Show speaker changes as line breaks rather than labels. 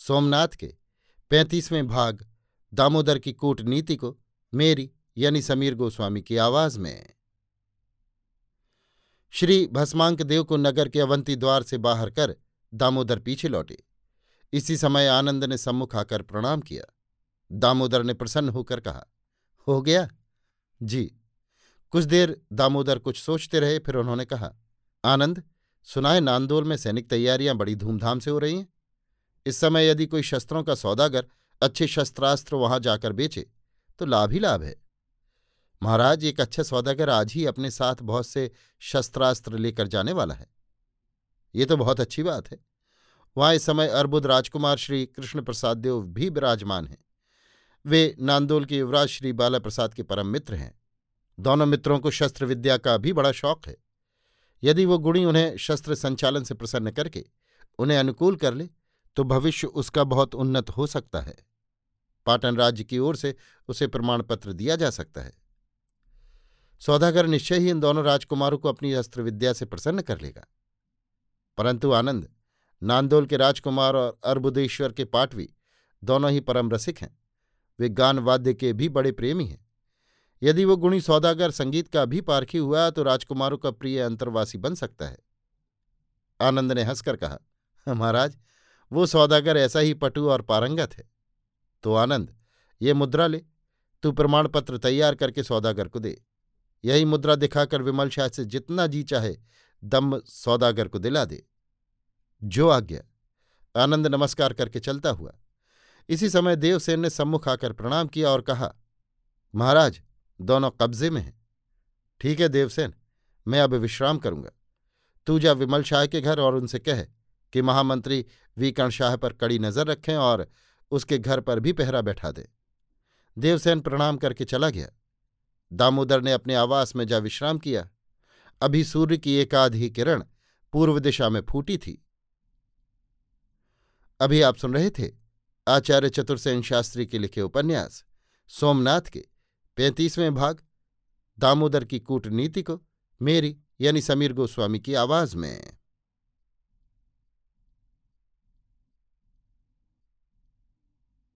सोमनाथ के पैंतीसवें भाग दामोदर की कूटनीति को मेरी यानी समीर गोस्वामी की आवाज़ में। श्री भस्मांक देव को नगर के अवंती द्वार से बाहर कर दामोदर पीछे लौटे। इसी समय आनंद ने सम्मुख आकर प्रणाम किया। दामोदर ने प्रसन्न होकर कहा, हो गया? जी। कुछ देर दामोदर कुछ सोचते रहे, फिर उन्होंने कहा, आनंद, सुनाए नांदोल में सैनिक तैयारियाँ बड़ी धूमधाम से हो रही हैं। इस समय यदि कोई शस्त्रों का सौदागर अच्छे शस्त्रास्त्र वहाँ जाकर बेचे तो लाभ ही लाभ है। महाराज, एक अच्छा सौदागर आज ही अपने साथ बहुत से शस्त्रास्त्र लेकर जाने वाला है। ये तो बहुत अच्छी बात है। वहाँ इस समय अर्बुद राजकुमार श्री कृष्ण प्रसाद देव भी विराजमान हैं। वे नांदोल के युवराज श्री बाला प्रसाद के परम मित्र हैं। दोनों मित्रों को शस्त्र विद्या का भी बड़ा शौक है। यदि वो गुणी उन्हें शस्त्र संचालन से प्रसन्न करके उन्हें अनुकूल कर ले तो भविष्य उसका बहुत उन्नत हो सकता है। पाटन राज्य की ओर से उसे प्रमाण पत्र दिया जा सकता है। सौदागर निश्चय ही इन दोनों राजकुमारों को अपनी अस्त्र विद्या से प्रसन्न कर लेगा। परंतु आनंद, नांदोल के राजकुमार और अर्बुदेश्वर के पाटवी दोनों ही परम रसिक हैं। वे गान वाद्य के भी बड़े प्रेमी हैं। यदि वो गुणी सौदागर संगीत का भी पारखी हुआ तो राजकुमारों का प्रिय अंतर्वासी बन सकता है। आनंद ने हंसकर कहा महाराज वो सौदागर ऐसा ही पटु और पारंगत है। तो आनंद, ये मुद्रा ले। तू प्रमाण पत्र तैयार करके सौदागर को दे। यही मुद्रा दिखाकर विमल शाह से जितना जी चाहे, दम सौदागर को दिला दे। जो आज्ञा। आनंद नमस्कार करके चलता हुआ। इसी समय देवसेन ने सम्मुख आकर प्रणाम किया और कहा, महाराज, दोनों कब्जे में हैं। ठीक है देवसेन, मैं अब विश्राम करूँगा। तू जा विमल शाह के घर और उनसे कह कि महामंत्री वीकर्ण शाह पर कड़ी नज़र रखें और उसके घर पर भी पहरा बैठा दें। देवसेन प्रणाम करके चला गया। दामोदर ने अपने आवास में जा विश्राम किया। अभी सूर्य की एकाधी किरण पूर्व दिशा में फूटी थी। अभी आप सुन रहे थे आचार्य चतुर्सेन शास्त्री के लिखे उपन्यास, सोमनाथ के पैंतीसवें भाग, दामोदर की कूटनीति को मेरी यानी समीर गोस्वामी की आवाज़ में।